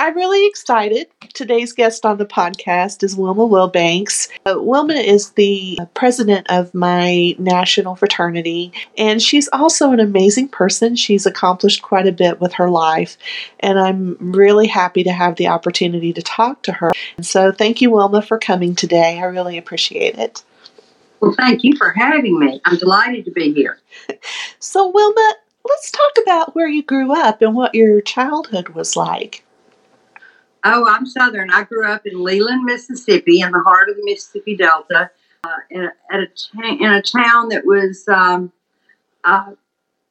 I'm really excited. Today's guest on the podcast is Wilma Wilbanks. Uh, Wilma is the president of my national fraternity, and she's also an amazing person. She's accomplished quite a bit with her life, and I'm really happy to have the opportunity to talk to her. And so, thank you, Wilma, for coming today. I really appreciate it. Well, thank you for having me. I'm delighted to be here. So, Wilma, let's talk about where you grew up and what your childhood was like. Oh, I'm Southern. I grew up in Leland, Mississippi, in the heart of the Mississippi Delta, uh, in, a, at a ta- in a town that was um, uh,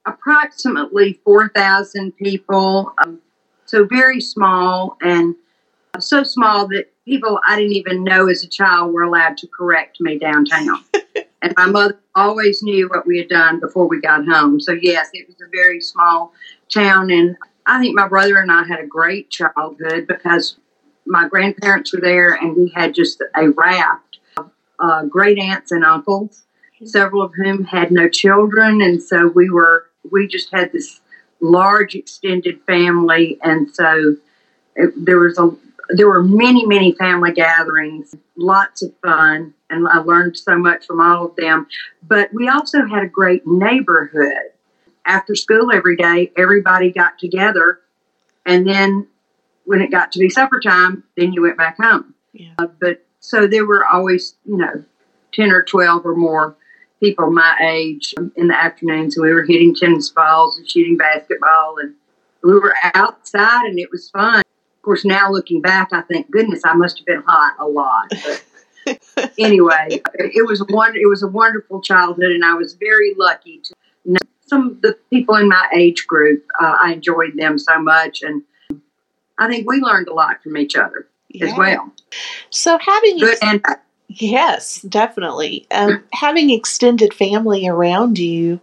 approximately 4,000 people. Um, so very small, and so small that people I didn't even know as a child were allowed to correct me downtown. and my mother always knew what we had done before we got home. So, yes, it was a very small town, and I think my brother and I had a great childhood because my grandparents were there and we had just a raft of uh, great aunts and uncles, several of whom had no children. And so we were, we just had this large extended family. And so it, there was a, there were many, many family gatherings, lots of fun, and I learned so much from all of them. But we also had a great neighborhood after school every day, everybody got together. And then when it got to be supper time, then you went back home. Yeah. Uh, but so there were always, you know, 10 or 12 or more people my age in the afternoons. And we were hitting tennis balls and shooting basketball. And we were outside and it was fun. Of course, now looking back, I think, goodness, I must have been hot a lot. But anyway, it was one. It was a wonderful childhood, and I was very lucky to some of the people in my age group, uh, I enjoyed them so much, and I think we learned a lot from each other yeah. as well. So having good and bad. Yes, definitely. Um, having extended family around you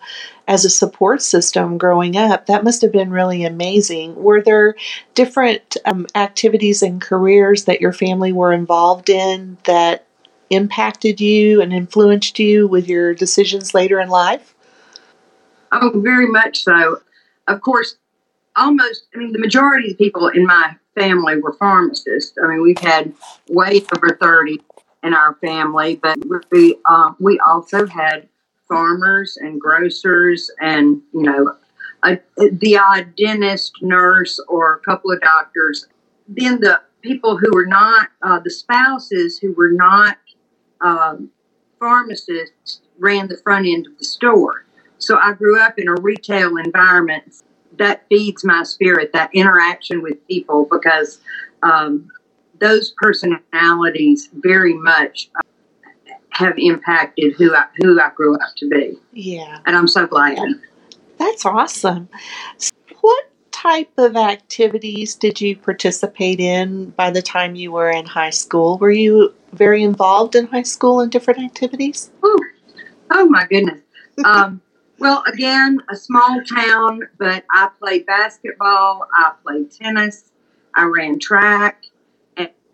as a support system growing up, that must have been really amazing. Were there different um, activities and careers that your family were involved in that impacted you and influenced you with your decisions later in life? Oh, very much so. Of course, almost, I mean, the majority of the people in my family were pharmacists. I mean, we've had way over 30 in our family, but we, uh, we also had farmers and grocers and, you know, a, the odd dentist, nurse, or a couple of doctors. Then the people who were not, uh, the spouses who were not um, pharmacists ran the front end of the store. So I grew up in a retail environment that feeds my spirit, that interaction with people, because um, those personalities very much uh, have impacted who I, who I grew up to be. Yeah. And I'm so glad. That's awesome. So what type of activities did you participate in by the time you were in high school? Were you very involved in high school in different activities? Oh, oh my goodness. Um, well, again, a small town, but I played basketball, I played tennis, I ran track,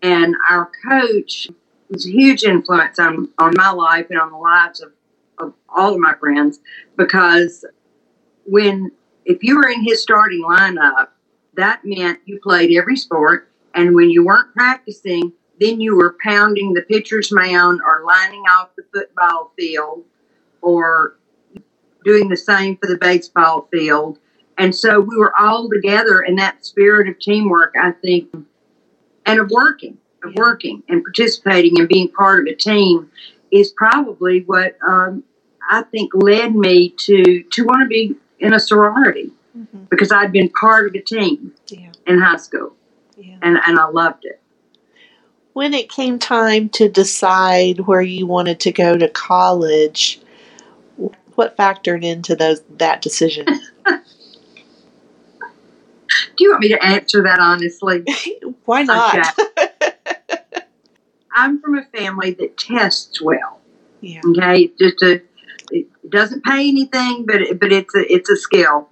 and, our coach was a huge influence on, on my life and on the lives of, of all of my friends because when if you were in his starting lineup, that meant you played every sport, and when you weren't practicing, then you were pounding the pitcher's mound or lining off the football field or doing the same for the baseball field. And so we were all together in that spirit of teamwork, I think, and of working, of working and participating and being part of a team is probably what um, I think led me to to want to be in a sorority mm-hmm. because I'd been part of a team yeah. in high school, yeah. and and I loved it. When it came time to decide where you wanted to go to college, what factored into those that decision? Do you want me to answer that honestly? Why not? Okay. I'm from a family that tests well. Yeah. Okay, just a it doesn't pay anything, but it, but it's a it's a skill.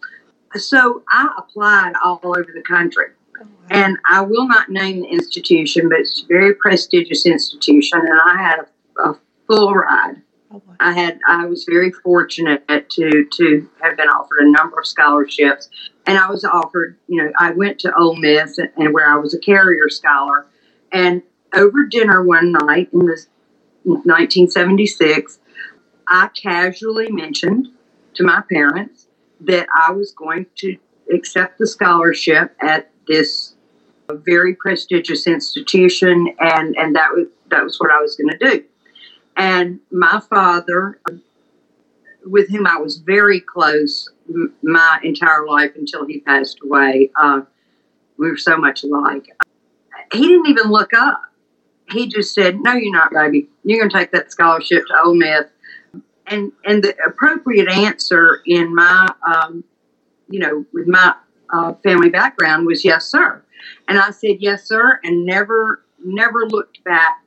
So I applied all over the country, oh, and I will not name the institution, but it's a very prestigious institution, and I had a, a full ride. I had I was very fortunate to to have been offered a number of scholarships, and I was offered. You know, I went to Ole Miss, and, and where I was a carrier scholar, and over dinner one night in the 1976, I casually mentioned to my parents that I was going to accept the scholarship at this very prestigious institution, and and that was that was what I was going to do. And my father, with whom I was very close m- my entire life until he passed away, uh, we were so much alike. He didn't even look up. He just said, "No, you're not, baby. You're going to take that scholarship to Ole Miss." And and the appropriate answer in my, um, you know, with my uh, family background was yes, sir. And I said yes, sir, and never never looked back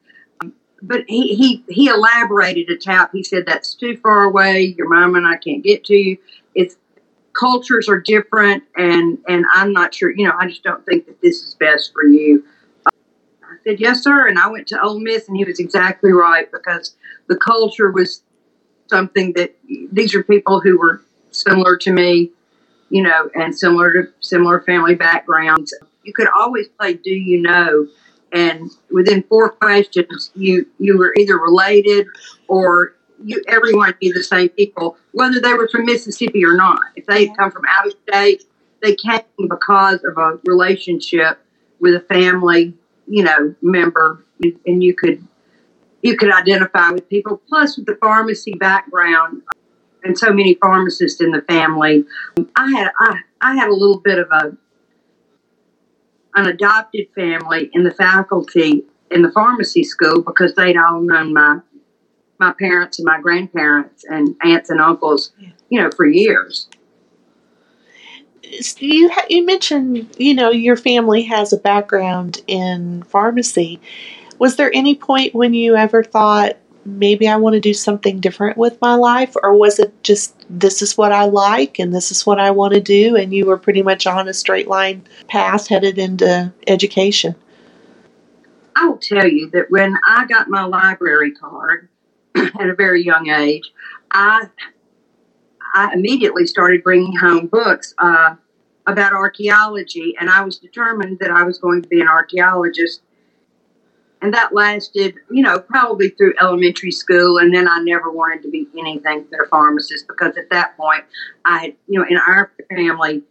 but he, he he elaborated a tap. He said that's too far away. Your mom and I can't get to you. It's cultures are different, and and I'm not sure. You know, I just don't think that this is best for you. I said yes, sir, and I went to Ole Miss, and he was exactly right because the culture was something that these are people who were similar to me, you know, and similar to similar family backgrounds. You could always play "Do you know." And within four questions, you you were either related or you everyone knew the same people, whether they were from Mississippi or not. If they had come from out of state, they came because of a relationship with a family, you know, member, and you could you could identify with people. Plus, with the pharmacy background and so many pharmacists in the family, I had I, I had a little bit of a an adopted family in the faculty in the pharmacy school because they'd all known my my parents and my grandparents and aunts and uncles, you know, for years. You you mentioned you know your family has a background in pharmacy. Was there any point when you ever thought maybe I want to do something different with my life? Or was it just this is what I like and this is what I want to do? And you were pretty much on a straight line path headed into education? I'll tell you that when I got my library card at a very young age, I I immediately started bringing home books uh, about archaeology, and I was determined that I was going to be an archaeologist and that lasted, you know, probably through elementary school. And then I never wanted to be anything but a pharmacist because at that point, I had, you know, in our family,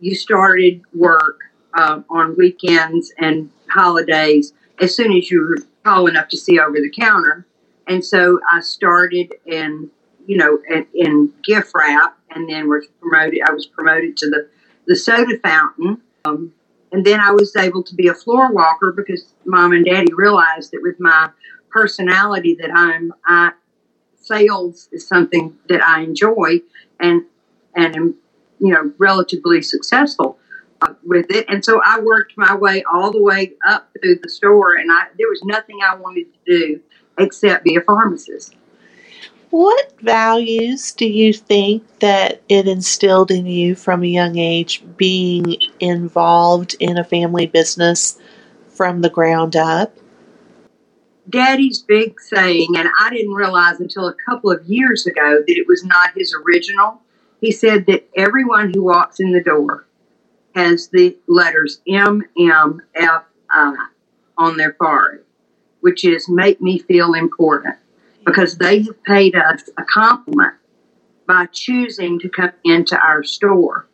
you started work uh, on weekends and holidays as soon as you were tall enough to see over the counter. And so I started in, you know, in, in gift wrap, and then was promoted. I was promoted to the the soda fountain. Um, and then I was able to be a floor walker because mom and daddy realized that with my personality that I'm I sales is something that I enjoy and and am you know relatively successful uh, with it. And so I worked my way all the way up through the store, and I there was nothing I wanted to do except be a pharmacist. What values do you think that it instilled in you from a young age being involved in a family business from the ground up? Daddy's big saying, and I didn't realize until a couple of years ago that it was not his original. He said that everyone who walks in the door has the letters M M F I on their forehead, which is make me feel important because they have paid us a compliment by choosing to come into our store.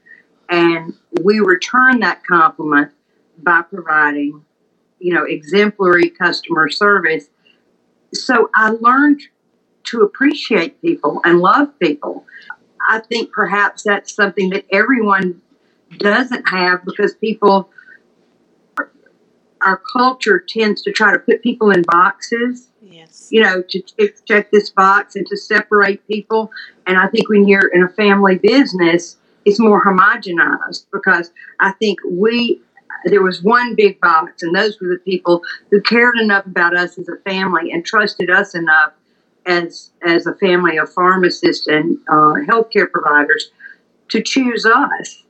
And we return that compliment by providing, you know, exemplary customer service. So I learned to appreciate people and love people. I think perhaps that's something that everyone doesn't have because people, our culture tends to try to put people in boxes Yes. You know, to check, check this box and to separate people. And I think when you're in a family business, it's more homogenized because I think we there was one big box, and those were the people who cared enough about us as a family and trusted us enough as as a family of pharmacists and uh, healthcare providers to choose us.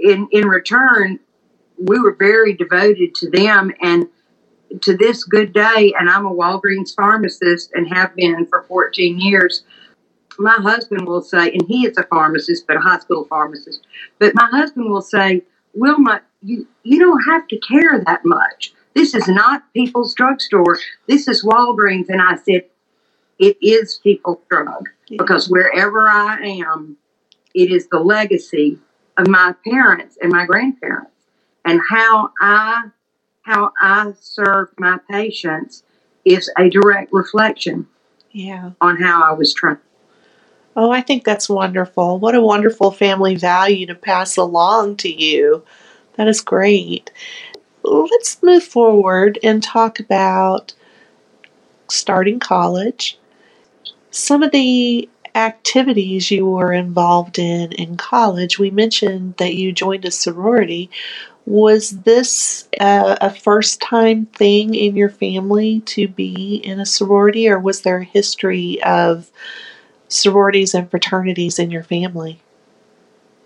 In in return, we were very devoted to them, and to this good day, and I'm a Walgreens pharmacist and have been for 14 years. my husband will say, and he is a pharmacist, but a hospital pharmacist, but my husband will say, Wilma, you, you don't have to care that much. This is not people's drugstore. This is Walgreens. And I said, it is people's drug because wherever I am, it is the legacy of my parents and my grandparents and how I how I serve my patients is a direct reflection yeah on how I was trained. Oh, I think that's wonderful. What a wonderful family value to pass along to you. That is great. Let's move forward and talk about starting college. Some of the activities you were involved in in college, we mentioned that you joined a sorority. Was this a, a first time thing in your family to be in a sorority, or was there a history of sororities and fraternities in your family?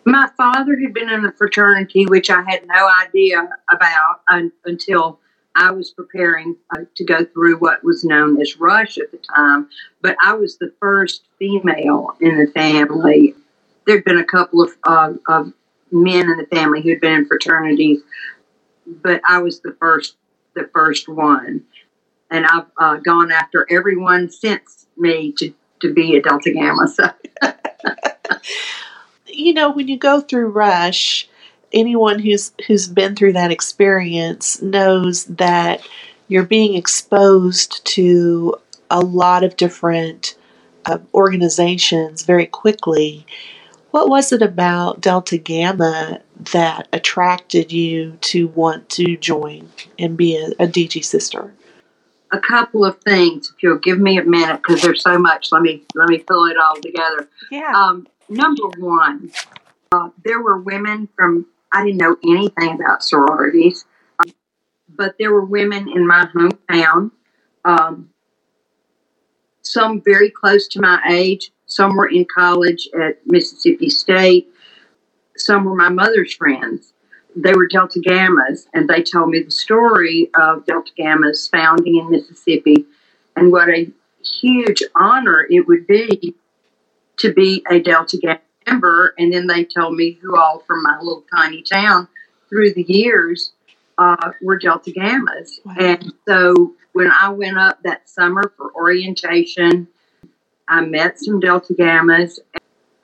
My father had been in a fraternity, which I had no idea about un- until I was preparing uh, to go through what was known as Rush at the time. But I was the first female in the family. There'd been a couple of, uh, of men in the family who'd been in fraternities, but I was the first, the first one. And I've uh, gone after everyone since me to to be a Delta Gamma. So. you know, when you go through Rush, anyone who's who's been through that experience knows that you're being exposed to a lot of different uh, organizations very quickly. What was it about Delta Gamma that attracted you to want to join and be a, a DG sister? a couple of things. If you'll give me a minute, because there's so much. Let me let me pull it all together. Yeah. Um, number one, uh, there were women from. I didn't know anything about sororities, um, but there were women in my hometown. Um, some very close to my age. Some were in college at Mississippi State. Some were my mother's friends they were Delta Gammas, and they told me the story of Delta Gamma's founding in Mississippi and what a huge honor it would be to be a Delta Gamma member. And then they told me who all from my little tiny town through the years uh, were Delta Gammas. Wow. And so when I went up that summer for orientation, I met some Delta Gammas.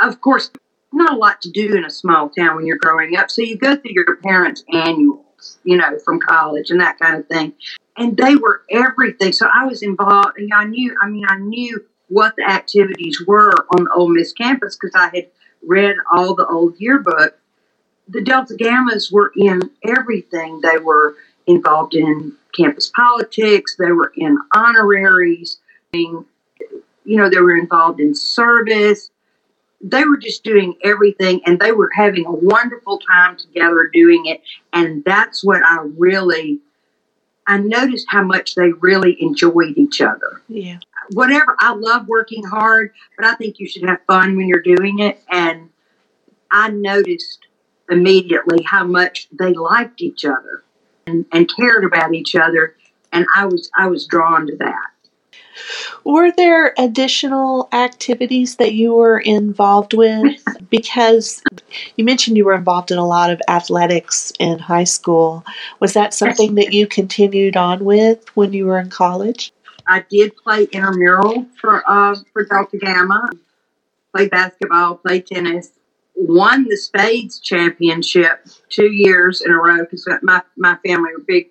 Of course, not a lot to do in a small town when you're growing up. So you go through your parents' annuals, you know, from college and that kind of thing. And they were everything. So I was involved and I knew, I mean, I knew what the activities were on the Ole Miss campus because I had read all the old yearbook. The Delta Gammas were in everything. They were involved in campus politics, they were in honoraries, you know, they were involved in service they were just doing everything and they were having a wonderful time together doing it. And that's what I really, I noticed how much they really enjoyed each other. Yeah. Whatever, I love working hard, but I think you should have fun when you're doing it. And I noticed immediately how much they liked each other and, and cared about each other. And I was, I was drawn to that. Were there additional activities that you were involved with? Because you mentioned you were involved in a lot of athletics in high school. Was that something that you continued on with when you were in college? I did play intramural for uh, for Delta Gamma. Played basketball, played tennis, won the Spades championship two years in a row because my my family were big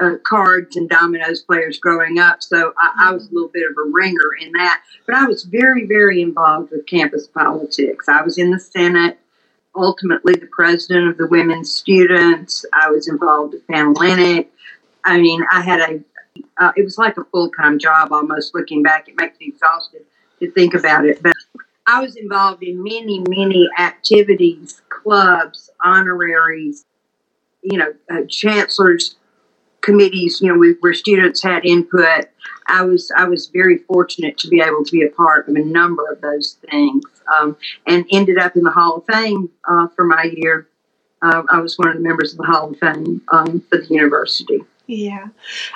uh, cards and dominoes players growing up, so I, I, was a little bit of a ringer in that. But I was very, very involved with campus politics. I was in the Senate, ultimately the president of the women's students. I was involved with Panhellenic. I mean, I had a, uh, it was like a full time job almost looking back. It makes me exhausted to think about it. But I was involved in many, many activities, clubs, honoraries, you know, uh, chancellors committees, you know, we, where students had input. I was I was very fortunate to be able to be a part of a number of those things, um, and ended up in the Hall of Fame uh, for my year. Uh, I was one of the members of the Hall of Fame um, for the university. Yeah.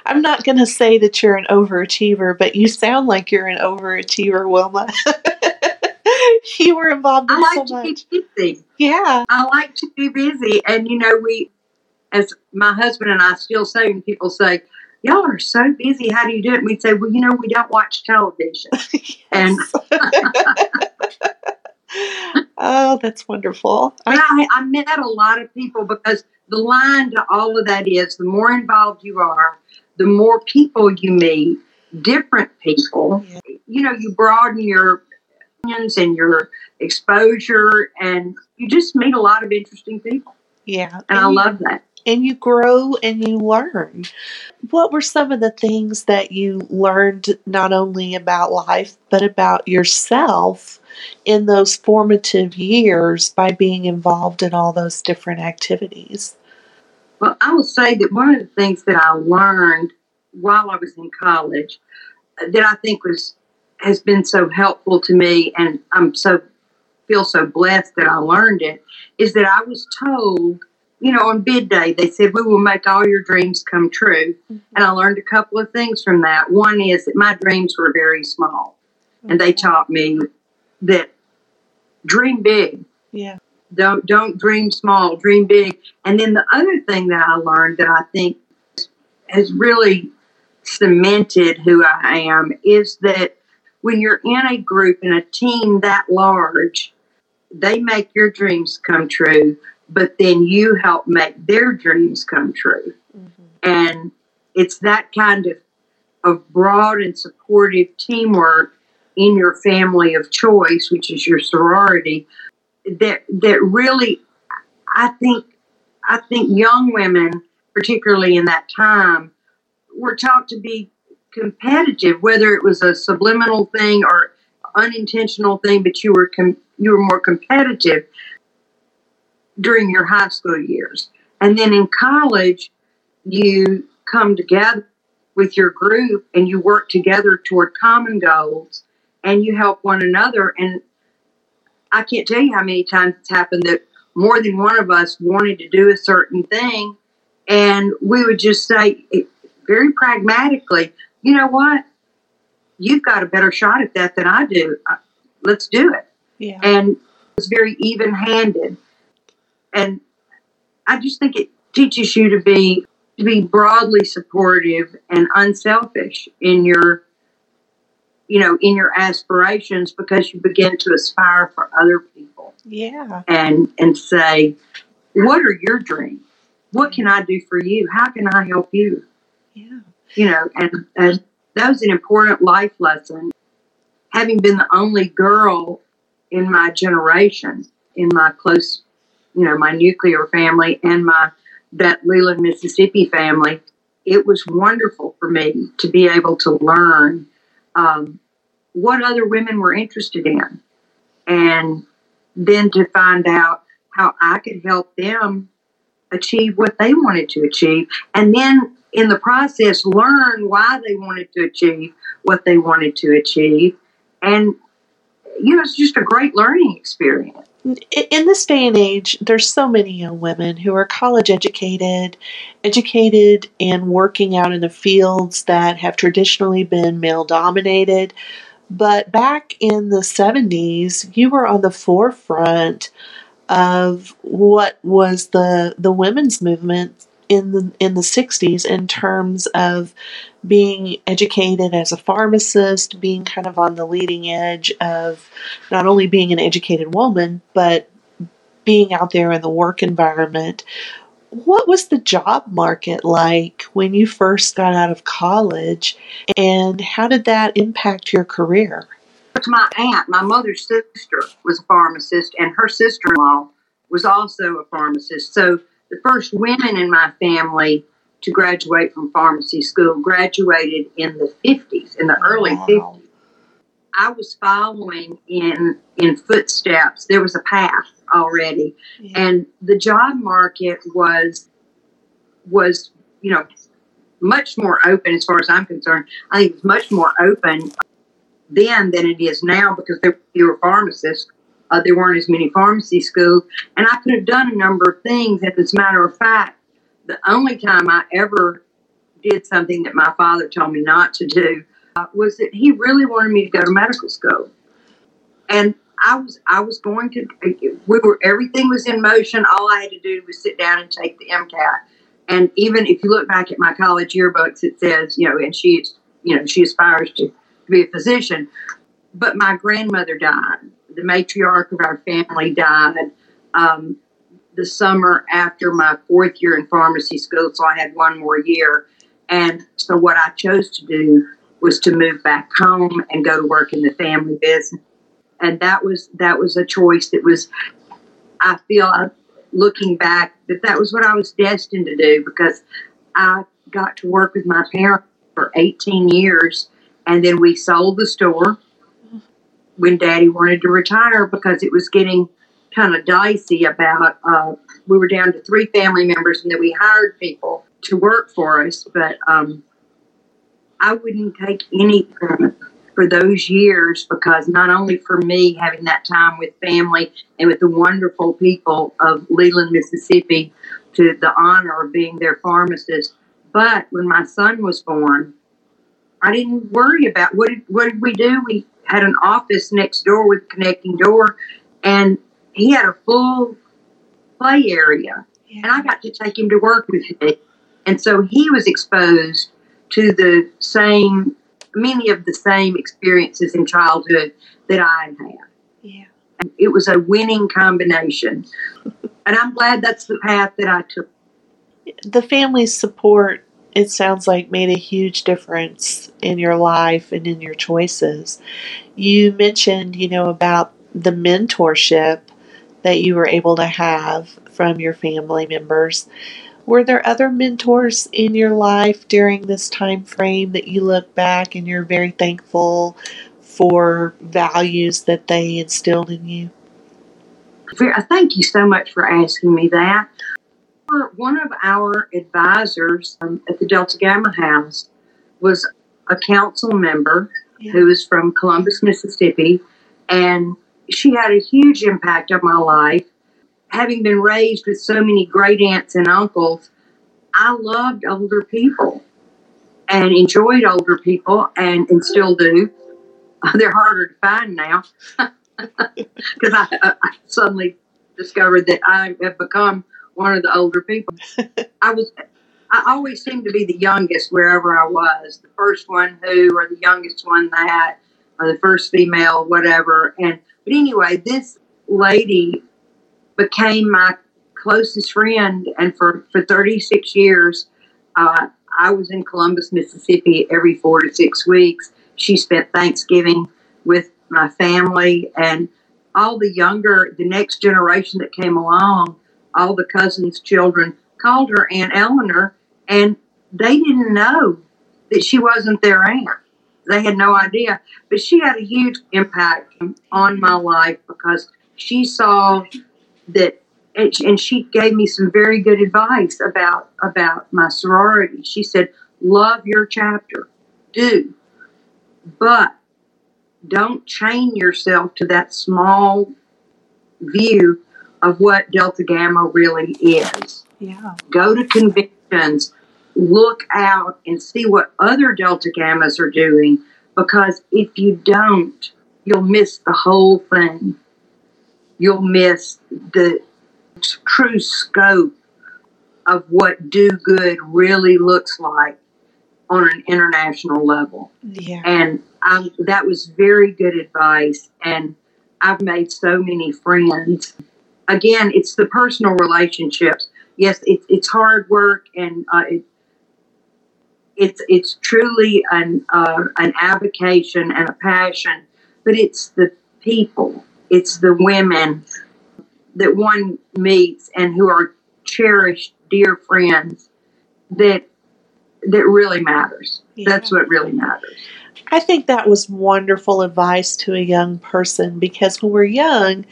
I'm not going to say that you're an overachiever, but you sound like you're an overachiever, Wilma. you were involved in I like so to much. be busy. Yeah. I like to be busy. And, you know, we, as my husband and I still say, when people say, Y'all are so busy, how do you do it? And we say, Well, you know, we don't watch television. And oh, that's wonderful. I, I, I met a lot of people because the line to all of that is the more involved you are, the more people you meet, different people. Yeah. You know, you broaden your opinions and your exposure, and you just meet a lot of interesting people. yeah. And I you- love that. And you grow and you learn. What were some of the things that you learned not only about life, but about yourself in those formative years by being involved in all those different activities? Well, I would say that one of the things that I learned while I was in college uh, that I think was has been so helpful to me, and I'm so feel so blessed that I learned it, is that I was told, you know, on bid day they said we will make all your dreams come true, and I learned a couple of things from that. One is that my dreams were very small, and they taught me that dream big. Yeah. don't don't dream small dream big. And then the other thing that i learned that i think has really cemented who i am is that when you're in a group and a team that large they make your dreams come true but then you help make their dreams come true Mhm. and it's that kind of of broad and supportive teamwork in your family of choice, which is your sorority, that that really, I think, I think young women, particularly in that time, were taught to be competitive, whether it was a subliminal thing or unintentional thing, but you were com- you were more competitive during your high school years, and then in college, you come together with your group and you work together toward common goals and you help one another. And I can't tell you how many times it's happened that more than one of us wanted to do a certain thing, and we would just say very pragmatically, you know what? You've got a better shot at that than I do. Uh, Let's do it Yeah. and it's very even handed. And I just think it teaches you to be to be broadly supportive and unselfish in your you know in your aspirations because you begin to aspire for other people Yeah. and and say what are your dreams what can i do for you how can i help you Yeah. you know, and, and that was an important life lesson. Having been the only girl in my generation, in my close, you know, my nuclear family and my that Leland, Mississippi family, it was wonderful for me to be able to learn um, what other women were interested in, and then to find out how I could help them achieve what they wanted to achieve, and then in the process learn why they wanted to achieve what they wanted to achieve. And you know it's just a great learning experience in this day and age, there's so many young women who are college educated, educated and working out in the fields that have traditionally been male dominated. But back in the 70s, you were on the forefront of what was the the women's movement in the in the 60s in terms of being educated as a pharmacist, being kind of on the leading edge of not only being an educated woman, but being out there in the work environment. What was the job market like when you first got out of college, and how did that impact your career? my aunt my mother's sister was a pharmacist and her sister-in-law was also a pharmacist so the first women in my family to graduate from pharmacy school graduated in the 50s in the oh, early Wow. 50s i was following in in footsteps there was a path already Yeah. and the job market was was you know much more open as far as I'm concerned. I think it's much more open then than it is now because there were fewer pharmacists. Uh, there weren't as many pharmacy schools, and I could have done a number of things. And as a matter of fact, the only time I ever did something that my father told me not to do uh, was that he really wanted me to go to medical school. And I was I was going to we were everything was in motion. All I had to do was sit down and take the MCAT. And even if you look back at my college yearbooks, it says you know, and she you know she aspires to, to be a physician. But my grandmother died. The matriarch of our family died um, the summer after my fourth year in pharmacy school, so I had one more year. And so what I chose to do was to move back home and go to work in the family business and that was that was a choice that was i feel uh, looking back that that was what i was destined to do because i got to work with my parents for 18 years and then we sold the store when daddy wanted to retire because it was getting kind of dicey about uh, we were down to three family members and then we hired people to work for us. But um, i wouldn't take any for those years because not only for me having that time with family and with the wonderful people of Leland, Mississippi, to the honor of being their pharmacist, but when my son was born, I didn't worry about what did, what did we do? We had an office next door with a connecting door, and he had a full play area, yeah. and I got to take him to work with me, and so he was exposed to the same many of the same experiences in childhood that I had. Yeah. it was a winning combination. and I'm glad that's the path that I took. The family support, it sounds like, made a huge difference in your life and in your choices. You mentioned, you know, about the mentorship that you were able to have from your family members. Were there other mentors in your life during this time frame that you look back and you're very thankful for values that they instilled in you? Thank you so much for asking me that. One of our advisors um, at the Delta Gamma House was a council member yeah. who was from Columbus, Mississippi, and she had a huge impact on my life having been raised with so many great aunts and uncles, I loved older people and enjoyed older people and, and still do. They're harder to find now because I, I, suddenly discovered that I have become one of the older people. I was, I always seemed to be the youngest wherever I was, the first one who, or the youngest one that, or the first female, whatever. And but anyway, this lady became my closest friend. And for, for 36 years, uh, I was in Columbus, Mississippi every four to six weeks. She spent Thanksgiving with my family and all the younger, the next generation that came along, all the cousins' children called her Aunt Eleanor, and they didn't know that she wasn't their aunt. They had no idea. But she had a huge impact on my life because she saw that and she gave me some very good advice about about my sorority. She said, "Love your chapter, do, but don't chain yourself to that small view of what Delta Gamma really is. Yeah. Go to conventions, look out and see what other Delta Gammas are doing, because if you don't, you'll miss the whole thing." you'll miss the true scope of what do good really looks like on an international level. Yeah. And I, that was very good advice. And I've made so many friends. Again, it's the personal relationships. Yes, it, it's hard work and uh, it, it's it's truly an uh, an avocation and a passion, but it's the people it's the women that one meets and who are cherished, dear friends that that really matters. Yeah. That's what really matters. I think that was wonderful advice to a young person because when we're young,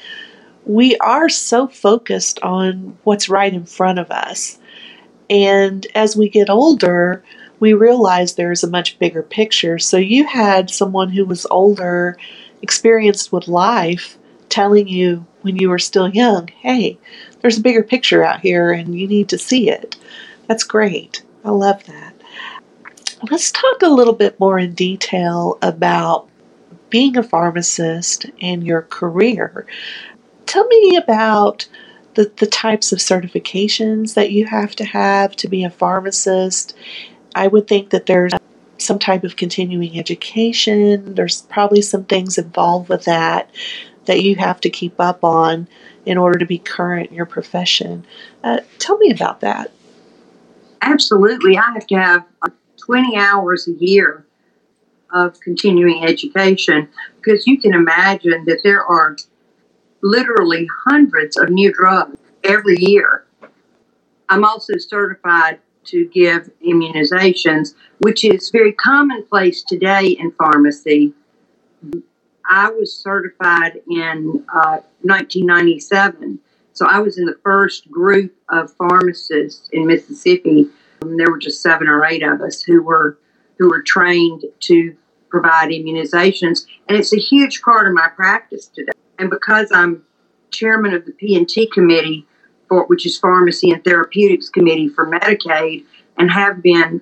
we are so focused on what's right in front of us. And as we get older, we realize there's a much bigger picture. So you had someone who was older, experienced with life, telling you when you were still young, hey, there's a bigger picture out here and you need to see it. That's great. I love that. Let's talk a little bit more in detail about being a pharmacist and your career. Tell me about the, the types of certifications that you have to have to be a pharmacist. I would think that there's some type of continuing education. There's probably some things involved with that that you have to keep up on in order to be current in your profession. Uh, tell me about that. Absolutely. I have to have 20 hours a year of continuing education because you can imagine that there are literally hundreds of new drugs every year. I'm also certified to give immunizations, which is very commonplace today in pharmacy. I was certified in uh, 1997. So I was in the first group of pharmacists in Mississippi. Um, there were just seven or eight of us who were who were trained to provide immunizations, and it's a huge part of my practice today. And because I'm chairman of the P&T committee, for which is Pharmacy and Therapeutics Committee for Medicaid, and have been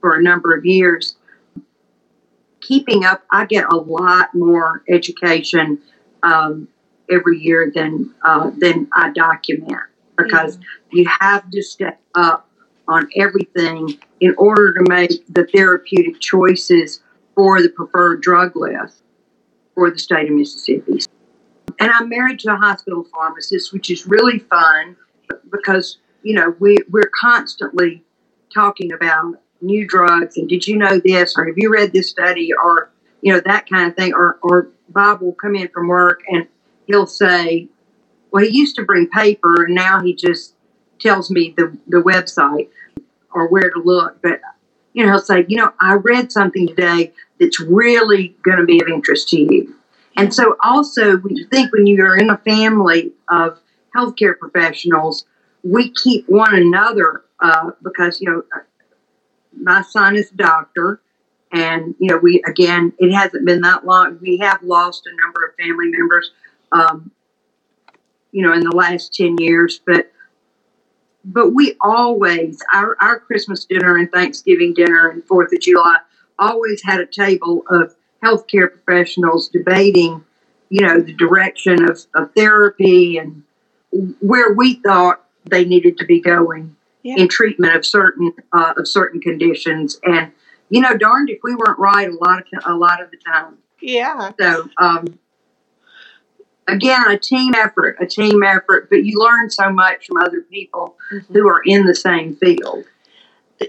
for a number of years, keeping up, I get a lot more education um, every year than uh, than I document because mm-hmm. you have to step up on everything in order to make the therapeutic choices for the preferred drug list for the state of Mississippi. And I'm married to a hospital pharmacist, which is really fun because you know we we're constantly talking about new drugs and did you know this or have you read this study or you know that kind of thing. Or or Bob will come in from work and he'll say well he used to bring paper and now he just tells me the the website or where to look. But you know he'll say you know I read something today that's really going to be of interest to you and so also we think when you're in a family of healthcare professionals we keep one another uh, because you know my son is a doctor, and you know we again it hasn't been that long. We have lost a number of family members, um, you know, in the last ten years, but but we always our our Christmas dinner and Thanksgiving dinner and Fourth of July always had a table of healthcare professionals debating, you know, the direction of, of therapy and where we thought they needed to be going yeah. in treatment of certain uh, of certain conditions. And you know, darned if we weren't right a lot of a lot of the time. Yeah. So um, again, a team effort, a team effort, but you learn so much from other people mm-hmm. who are in the same field.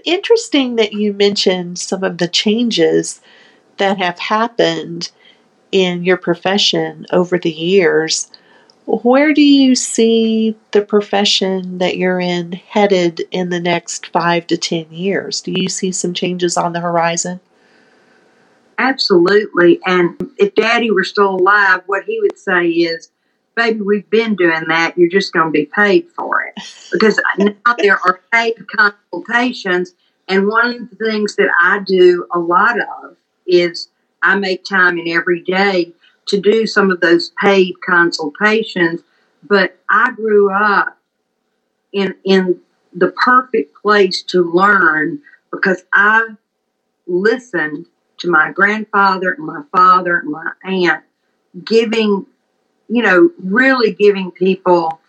Interesting that you mentioned some of the changes that have happened in your profession over the years. Where do you see the profession that you're in headed in the next five to 10 years? Do you see some changes on the horizon? Absolutely. And if daddy were still alive, what he would say is, baby, we've been doing that. You're just going to be paid for it. Because now there are paid consultations. And one of the things that I do a lot of is I make time in every day to do some of those paid consultations. But I grew up in in the perfect place to learn because I listened to my grandfather and my father and my aunt giving, you know, really giving people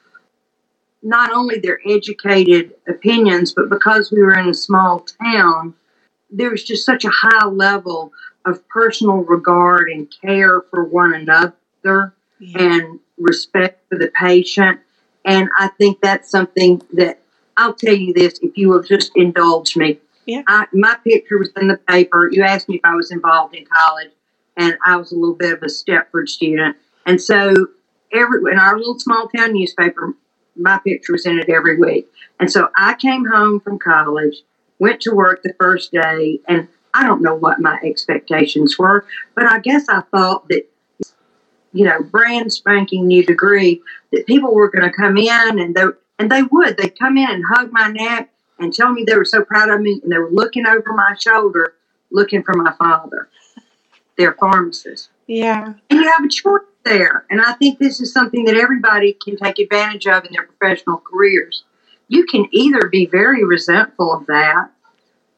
not only their educated opinions, but because we were in a small town, there was just such a high level of personal regard and care for one another yeah. and respect for the patient. And I think that's something that I'll tell you this if you will just indulge me. Yeah. I, my picture was in the paper. You asked me if I was involved in college, and I was a little bit of a Stepford student. And so, every in our little small town newspaper, my picture was in it every week. And so, I came home from college, went to work the first day, and I don't know what my expectations were, but I guess I thought that, you know, brand spanking new degree, that people were going to come in and they, and they would. They'd come in and hug my neck and tell me they were so proud of me and they were looking over my shoulder looking for my father. They're pharmacists. Yeah. And you have a choice there. And I think this is something that everybody can take advantage of in their professional careers. You can either be very resentful of that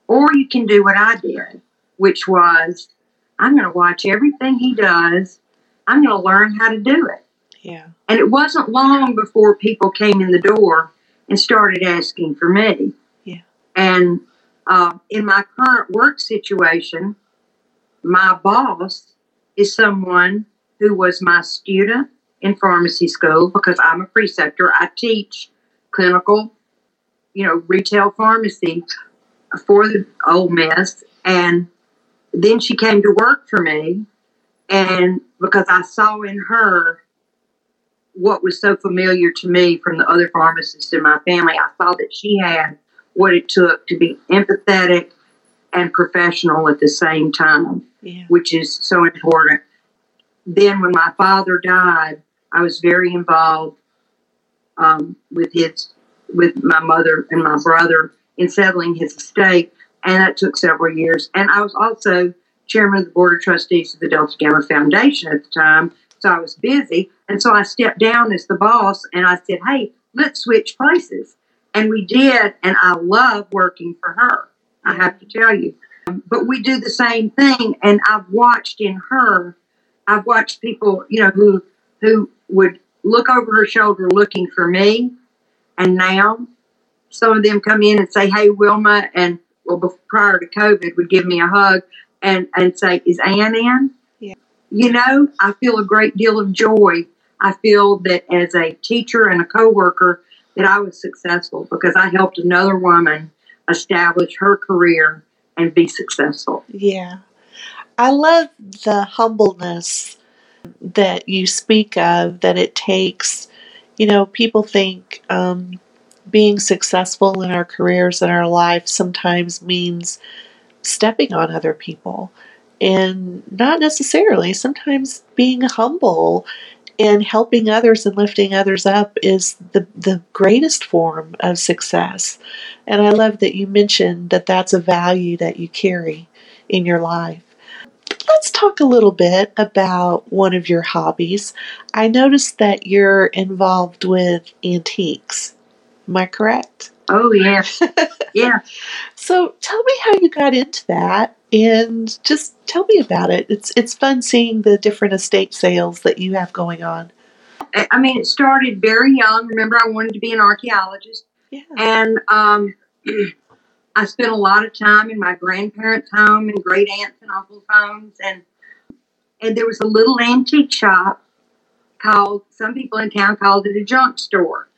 or you can do what I did, which was I'm going to watch everything he does. I'm going to learn how to do it. Yeah. And it wasn't long before people came in the door and started asking for me. Yeah. And uh, in my current work situation, my boss is someone who was my student in pharmacy school because I'm a preceptor. I teach clinical, you know, retail pharmacy for the Ole Miss. And then she came to work for me. And because I saw in her what was so familiar to me from the other pharmacists in my family, I saw that she had what it took to be empathetic and professional at the same time, Yeah. which is so important. Then, when my father died, I was very involved um, with his, with my mother and my brother in settling his estate, and that took several years. And I was also chairman of the board of trustees of the Delta Gamma Foundation at the time, so I was busy, and so I stepped down as the boss, and I said, "Hey, let's switch places," and we did, and I love working for her. I have to tell you. But we do the same thing, and I've watched in her. I've watched people, you know, who who would look over her shoulder looking for me, and now some of them come in and say, "Hey, Wilma," and well, prior to COVID, would give me a hug and and say, "Is Ann in?" Yeah. You know, I feel a great deal of joy. I feel that as a teacher and a coworker, that I was successful because I helped another woman establish her career and be successful. Yeah. I love the humbleness that you speak of that it takes. You know, people think um, being successful in our careers and our life sometimes means stepping on other people. And not necessarily. Sometimes being humble and helping others and lifting others up is the, the greatest form of success. And I love that you mentioned that that's a value that you carry in your life. Let's talk a little bit about one of your hobbies. I noticed that you're involved with antiques. Am I correct? Oh yeah. yeah. So tell me how you got into that and just tell me about it. It's it's fun seeing the different estate sales that you have going on. I mean, it started very young. Remember, I wanted to be an archaeologist, Yeah. and um, I spent a lot of time in my grandparents' home and great aunts and uncles' homes, and and there was a little antique shop called some people in town called it a junk store,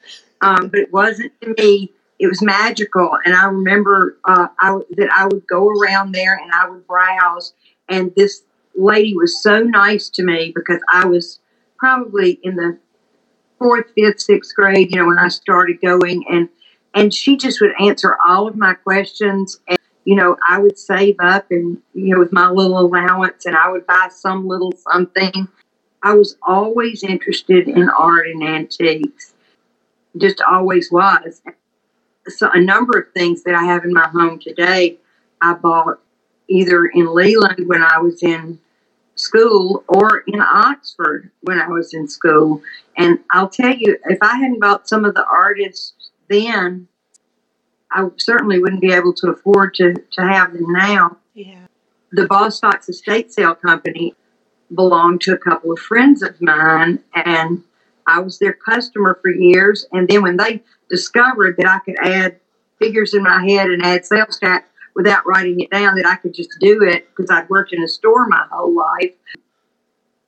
um, but it wasn't to me. It was magical, and I remember uh, I, that I would go around there and I would browse, and this lady was so nice to me because I was probably in the fourth, fifth, sixth grade, you know, when I started going and and she just would answer all of my questions and you know, I would save up and you know, with my little allowance and I would buy some little something. I was always interested in art and antiques. Just always was. So a number of things that I have in my home today I bought either in Leland when I was in school or in Oxford when I was in school. And I'll tell you, if I hadn't bought some of the artists then, I certainly wouldn't be able to afford to, to have them now. Yeah. The Bostock's Estate Sale Company belonged to a couple of friends of mine, and I was their customer for years. And then when they discovered that I could add figures in my head and add sales tax without writing it down, that I could just do it because I'd worked in a store my whole life,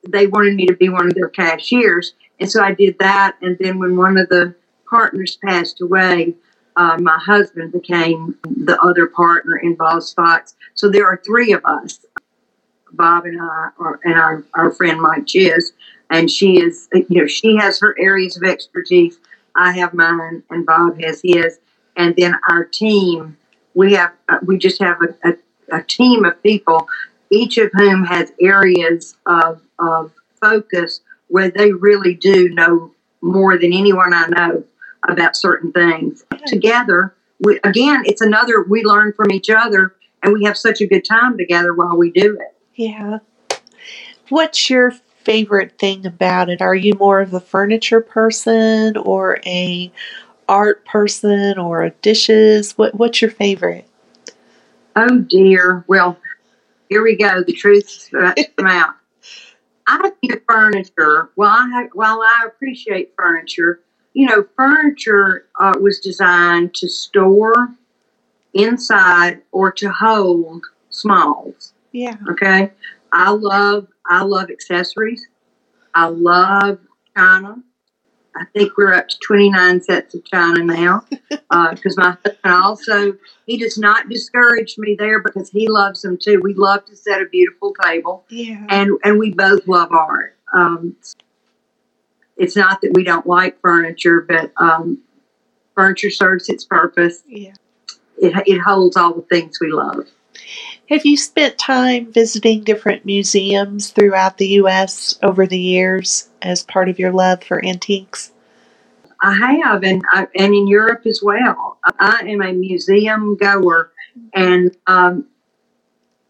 they wanted me to be one of their cashiers. And so I did that. And then when one of the partners passed away, uh, my husband became the other partner in Bostock's. So there are three of us, Bob and I, and our, our friend Mike Chiz. And she is, you know, she has her areas of expertise. I have mine, and Bob has his. And then our team, we have, uh, we just have a, a, a team of people, each of whom has areas of, of focus where they really do know more than anyone I know about certain things. Together, we, again, it's another, we learn from each other and we have such a good time together while we do it. Yeah. What's your favorite thing about it? Are you more of a furniture person or a art person or a dishes? What what's your favorite? Oh dear. Well, here we go. The truth's to come out. I think furniture. Well, I while I appreciate furniture, you know, furniture uh, was designed to store inside or to hold smalls. Yeah. Okay. I love I love accessories. I love china. I think we're up to 29 sets of china now because uh, my husband also he does not discourage me there because he loves them too. We love to set a beautiful table, yeah, and and we both love art. Um, it's not that we don't like furniture, but um, furniture serves its purpose. Yeah, it it holds all the things we love. Have you spent time visiting different museums throughout the U.S. over the years as part of your love for antiques? I have, and I, and in Europe as well. I am a museum goer, and um,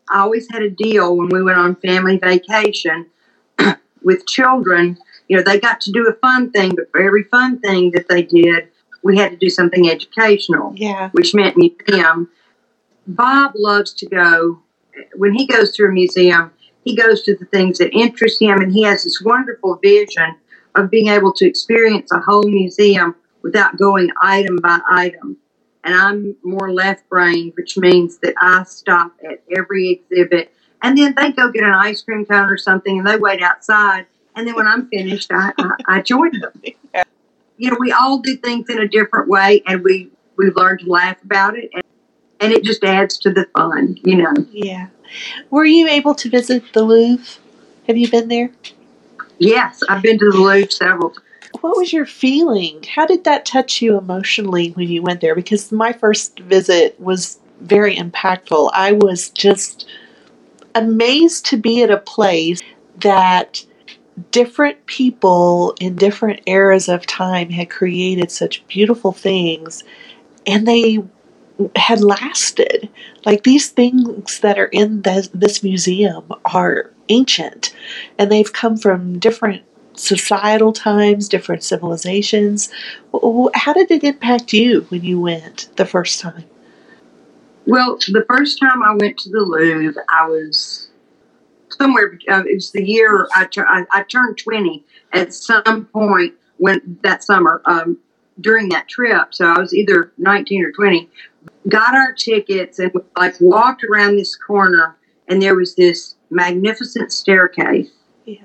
I always had a deal when we went on family vacation with children. You know, they got to do a fun thing, but for every fun thing that they did, we had to do something educational. Yeah, which meant museum. Bob loves to go, when he goes to a museum, he goes to the things that interest him, and he has this wonderful vision of being able to experience a whole museum without going item by item. And I'm more left brained, which means that I stop at every exhibit and then they go get an ice cream cone or something and they wait outside. And then when I'm finished, I, I, I join them. You know, we all do things in a different way and we, we learn to laugh about it. And and it just adds to the fun, you know. Yeah. Were you able to visit the Louvre? Have you been there? Yes, I've been to the Louvre several times. What was your feeling? How did that touch you emotionally when you went there? Because my first visit was very impactful. I was just amazed to be at a place that different people in different eras of time had created such beautiful things and they had lasted. Like these things that are in this, this museum are ancient and they've come from different societal times, different civilizations. How did it impact you when you went the first time? Well, the first time I went to the Louvre, I was somewhere. Uh, it was the year I, I, I, turned twenty at some point when that summer um, during that trip. So I was either nineteen or twenty got our tickets and like walked around this corner and there was this magnificent staircase yeah.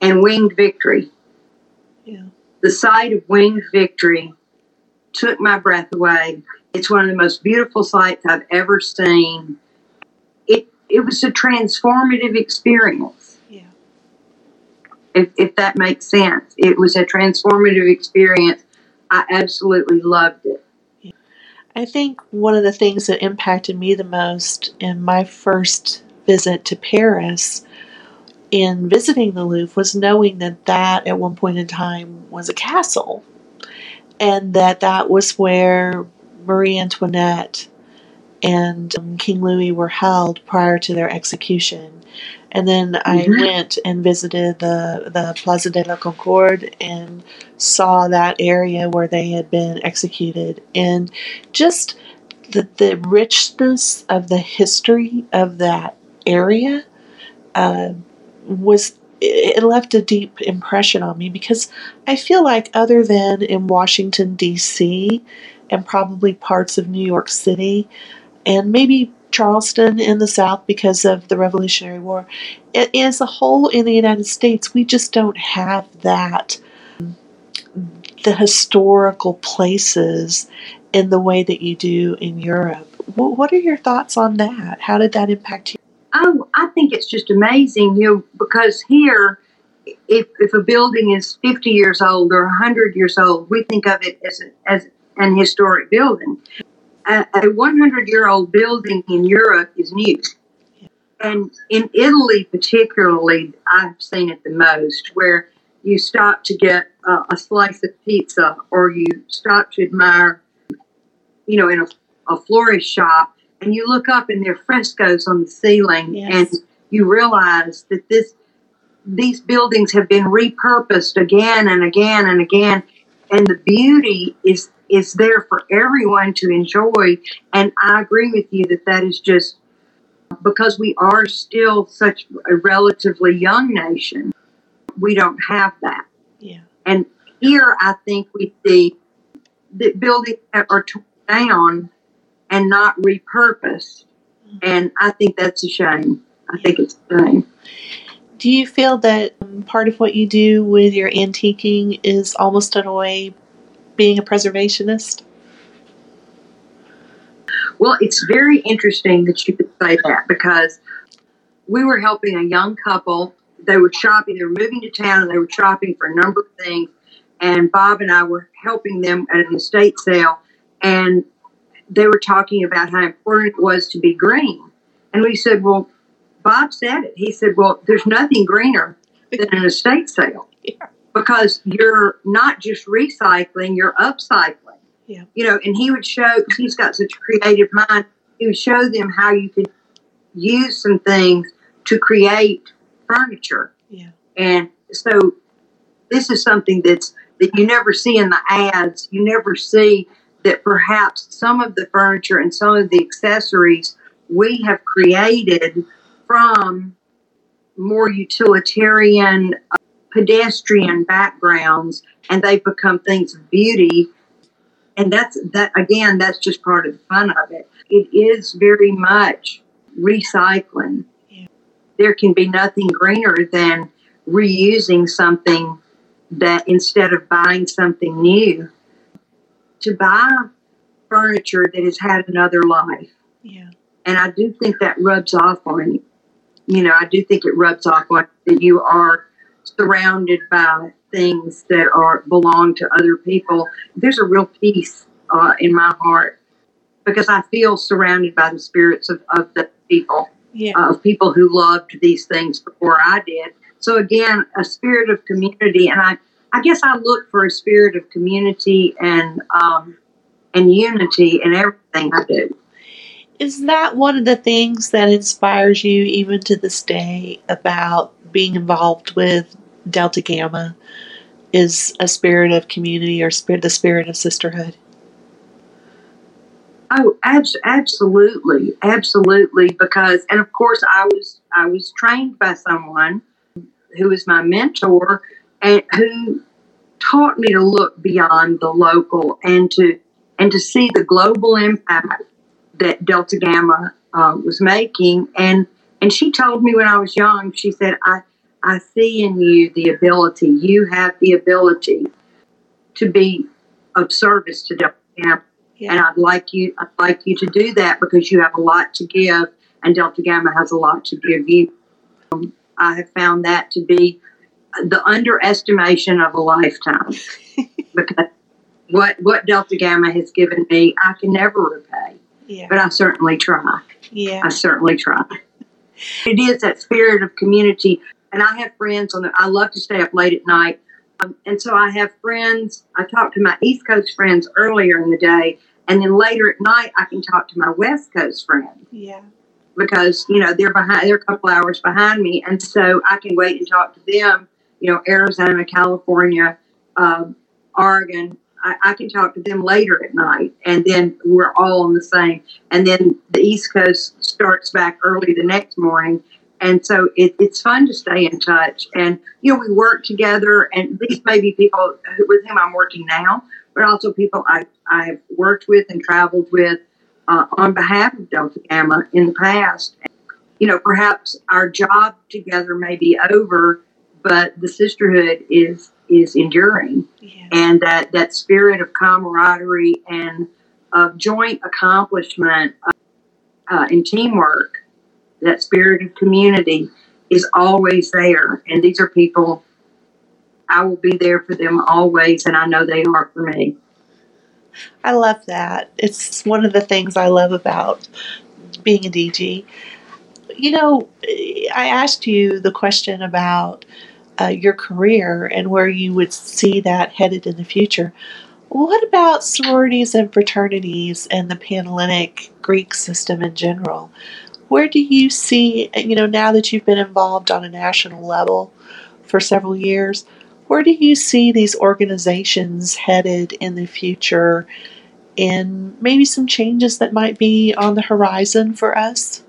and winged victory yeah. the sight of winged victory took my breath away it's one of the most beautiful sights i've ever seen it was a transformative experience. Yeah. if, if that makes sense. It was a transformative experience. I absolutely loved it. I think one of the things that impacted me the most in my first visit to Paris in visiting the Louvre was knowing that that at one point in time was a castle. And that that was where Marie Antoinette and um, King Louis were held prior to their execution. And then mm-hmm. I went and visited the, the Plaza de la Concorde and saw that area where they had been executed. And just the, the richness of the history of that area uh, was it left a deep impression on me because I feel like other than in Washington D.C. and probably parts of New York City and maybe Charleston in the South because of the Revolutionary War. As a whole in the United States, we just don't have that, the historical places in the way that you do in Europe. What are your thoughts on that? How did that impact you? Oh, I think it's just amazing, you know, because here, if, if a building is 50 years old or 100 years old, we think of it as, a, as an historic building a 100 year old building in Europe is new. And in Italy, particularly, I've seen it the most, where you stop to get uh, a slice of pizza or you stop to admire, you know, in a, a florist shop and you look up and there are frescoes on the ceiling yes. and you realize that this these buildings have been repurposed again and again and again and the beauty is is there for everyone to enjoy. And I agree with you that that is just because we are still such a relatively young nation, we don't have that. Yeah. And here, I think we see that buildings that are torn down and not repurposed. And I think that's a shame. I think it's a shame. Do you feel that um, part of what you do with your antiquing is almost in a way being a preservationist? Well, it's very interesting that you could say that because we were helping a young couple. They were shopping, they were moving to town and they were shopping for a number of things. And Bob and I were helping them at an estate sale. And they were talking about how important it was to be green. And we said, Well, Bob said it. He said, Well, there's nothing greener than an estate sale Yeah. Because you're not just recycling, you're upcycling. Yeah. You know, and he would show, he's got such a creative mind, he would show them how you could use some things to create furniture. Yeah. And so this is something that's that you never see in the ads. You never see that perhaps some of the furniture and some of the accessories we have created from more utilitarian pedestrian backgrounds and they've become things of beauty and that's that again that's just part of the fun of it it is very much recycling Yeah. there can be nothing greener than reusing something that instead of buying something new to buy furniture that has had another life Yeah. and I do think that rubs off on you. You know, I do think it rubs off on that you are surrounded by things that are belong to other people. There's a real peace uh, in my heart because I feel surrounded by the spirits of, of the people, Yeah. uh, of people who loved these things before I did. So again, a spirit of community, and I, I guess I look for a spirit of community and um, and unity in everything I do. Is that one of the things that inspires you even to this day about being involved with Delta Gamma? Is a spirit of community or spirit the spirit of sisterhood? Oh, abs- absolutely, absolutely. Because, and of course, I was I was trained by someone who was my mentor and who taught me to look beyond the local and to and to see the global impact that Delta Gamma uh, was making. And and she told me when I was young, she said, "I I see in you the ability. You have the ability to be of service to Delta Gamma." and I'd like you I'd like you to do that because you have a lot to give and Delta Gamma has a lot to give you. Um, I have found that to be the underestimation of a lifetime because what what Delta Gamma has given me I can never repay, Yeah. but I certainly try. Yeah. I certainly try. It is that spirit of community, and I have friends on the. I love to stay up late at night, um, and so I have friends. I talk to my East Coast friends earlier in the day, and then later at night I can talk to my West Coast friends Yeah. because you know they're behind. They're a couple hours behind me, and so I can wait and talk to them. You know, Arizona, California, um, Oregon. I, I can talk to them later at night, and then we're all on the same. And then the East Coast starts back early the next morning, and so it, it's fun to stay in touch. And you know, we work together, and these may be people who, with whom I'm working now, but also people I I have worked with and traveled with uh, on behalf of Delta Gamma in the past. You know, perhaps our job together may be over, but the sisterhood is is enduring Yeah. and that that spirit of camaraderie and of joint accomplishment uh, uh, and teamwork, that spirit of community is always there. And these are people I will be there for them always, and I know they are for me. I love that. It's one of the things I love about being a DG. You know, I asked you the question about uh, your career and where you would see that headed in the future. What about sororities and fraternities and the Panhellenic Greek system in general? Where do you see, you know, now that you've been involved on a national level for several years, where do you see these organizations headed in the future and maybe some changes that might be on the horizon for us?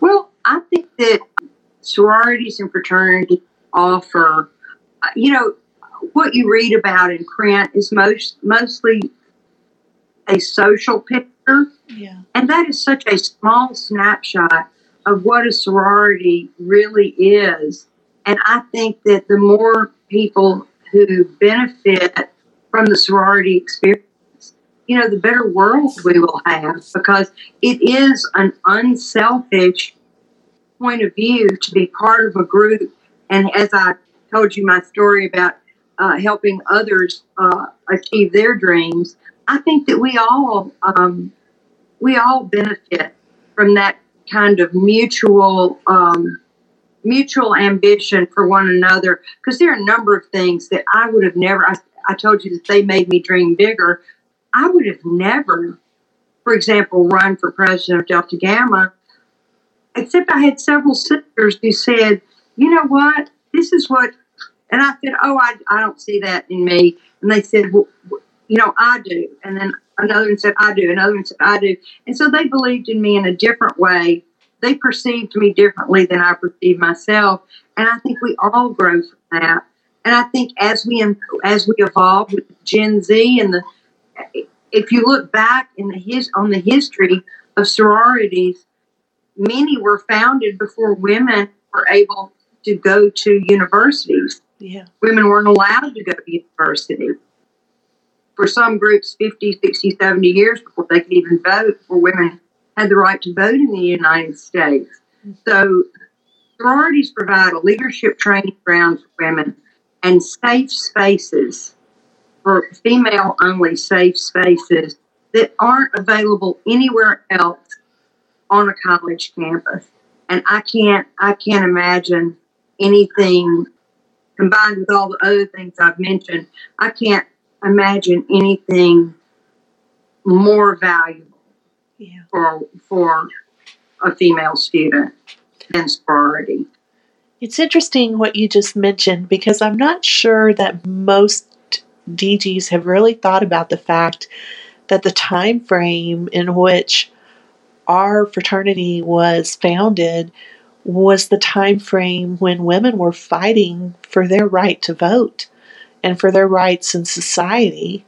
Well, I think that sororities and fraternities offer, you know, what you read about in print is most mostly a social picture. Yeah. And that is such a small snapshot of what a sorority really is. And I think that the more people who benefit from the sorority experience, you know, the better world we will have because it is an unselfish point of view to be part of a group. And as I told you my story about uh, helping others uh, achieve their dreams, I think that we all um, we all benefit from that kind of mutual um, mutual ambition for one another. Because there are a number of things that I would have never I, I told you that they made me dream bigger. I would have never for example run for president of Delta Gamma except I had several sisters who said you know what? This is what and I said oh I, I don't see that in me. And they said well, you know I do. And then another one said I do another one said I do and so they believed in me in a different way they perceived me differently than I perceived myself, and I think we all grow from that. And I think as we as we evolve with Gen Z and the, if you look back in the his on the history of sororities, many were founded before women were able to go to universities. Yeah. Women weren't allowed to go to university. For some groups, 50, 60, 70 years before they could even vote, for women had the right to vote in the United States. So sororities provide a leadership training ground for women and safe spaces for female only safe spaces that aren't available anywhere else on a college campus. And I can't I can't imagine anything combined with all the other things I've mentioned, I can't imagine anything more valuable Yeah. for for a female student than sorority. It's interesting what you just mentioned because I'm not sure that most DGs have really thought about the fact that the time frame in which our fraternity was founded was the time frame when women were fighting for their right to vote and for their rights in society.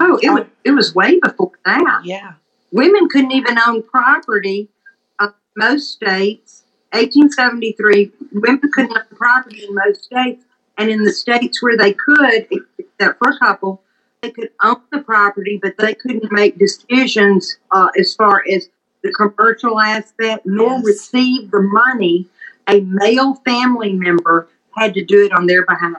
Oh, it was it was way before that. Yeah. Women couldn't even own property. Uh, most states, 1873, women couldn't own property in most states, and in the states where they could, except for a couple, they could own the property, but they couldn't make decisions uh, as far as the commercial aspect, nor Yes. receive the money. A male family member had to do it on their behalf.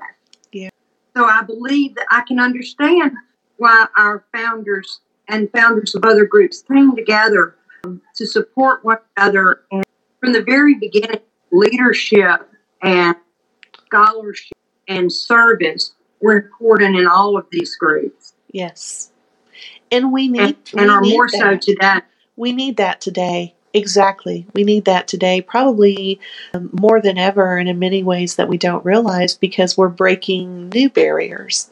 So I believe that I can understand why our founders and founders of other groups came together um, to support one another. And from the very beginning, leadership and scholarship and service were important in all of these groups, Yes. And we need and, we are need more so today. We need that today. Exactly. We need that today, probably um, more than ever, and in many ways that we don't realize because we're breaking new barriers.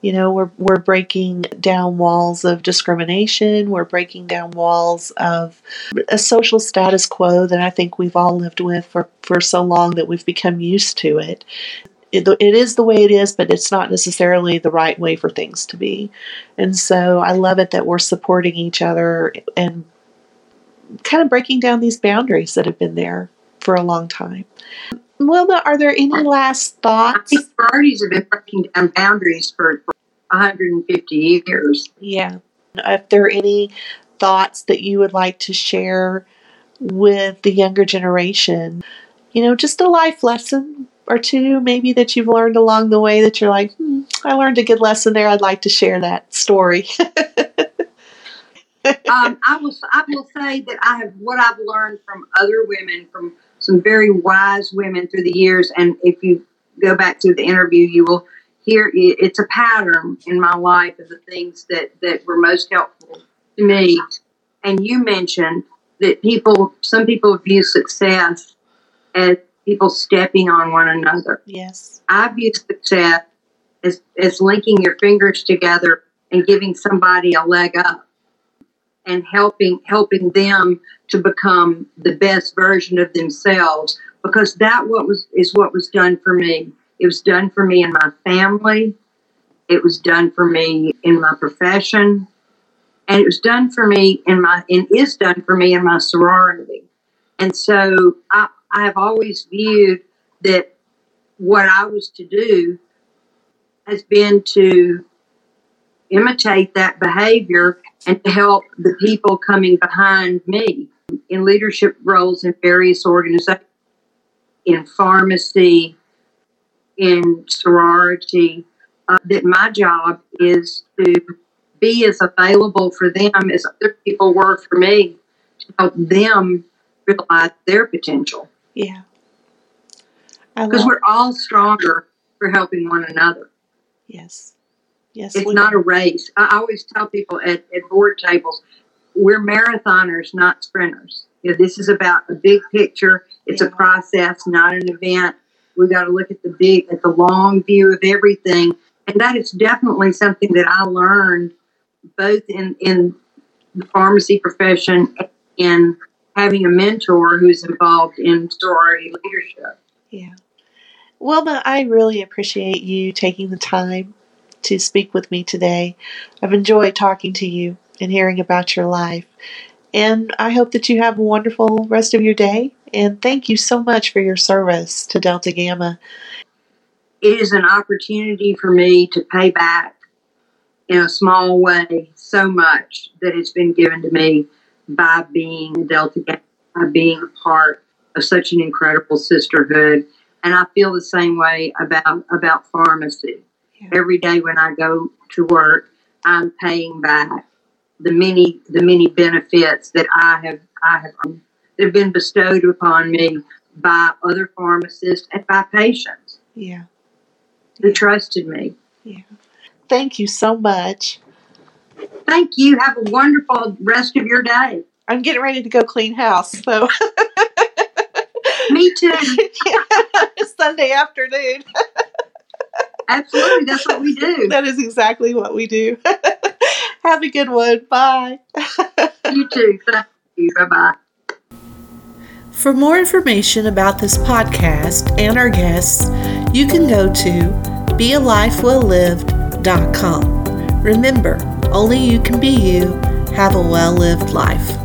You know, we're, we're breaking down walls of discrimination, we're breaking down walls of a social status quo that I think we've all lived with for, for so long that we've become used to it. It, it is the way it is, but it's not necessarily the right way for things to be. And so I love it that we're supporting each other and kind of breaking down these boundaries that have been there for a long time. Wilma, are there any last I thoughts? think parties have been breaking down boundaries for, for 150 years. Yeah. If there are any thoughts that you would like to share with the younger generation, you know, just a life lesson or two, maybe that you've learned along the way that you're like, hmm, I learned a good lesson there. I'd like to share that story. um, I will I will say that I have what I've learned from other women, from some very wise women through the years, and if you go back to the interview, you will hear it's a pattern in my life of the things that that were most helpful to me. And you mentioned that people, some people view success as people stepping on one another. yes. I view success as, as linking your fingers together and giving somebody a leg up. And helping helping them to become the best version of themselves because that what was is what was done for me. It was done for me in my family. It was done for me in my profession. And it was done for me in my and is done for me in my sorority. And so I, I have always viewed that what I was to do has been to imitate that behavior and to help the people coming behind me in leadership roles in various organizations, in pharmacy, in sorority, uh, that my job is to be as available for them as other people were for me to help them realize their potential. Yeah. Because we're all stronger for helping one another. Yes. Yes. It's not a race. I always tell people at, at board tables, we're marathoners, not sprinters. You know, this is about a big picture. It's yeah. a process, not an event. We got to look at the big, at the long view of everything, and that is definitely something that I learned both in in the pharmacy profession and having a mentor who's involved in sorority leadership. Yeah. Wilma, I really appreciate you taking the time to speak with me today. I've enjoyed talking to you and hearing about your life. And I hope that you have a wonderful rest of your day. And thank you so much for your service to Delta Gamma. It is an opportunity for me to pay back in a small way so much that has been given to me by being a Delta Gamma, by being a part of such an incredible sisterhood. And I feel the same way about about pharmacy. Every day when I go to work, I'm paying back the many the many benefits that I have I have that have been bestowed upon me by other pharmacists and by patients. Yeah. Who yeah. trusted me. Yeah. Thank you so much. Thank you. Have a wonderful rest of your day. I'm getting ready to go clean house, so Me too. Sunday afternoon. Absolutely, that's what we do. That is exactly what we do. Have a good one. Bye. you too. Thank you. Bye bye. For more information about this podcast and our guests, you can go to bealifewelllived.com. Remember, only you can be you. Have a well lived life.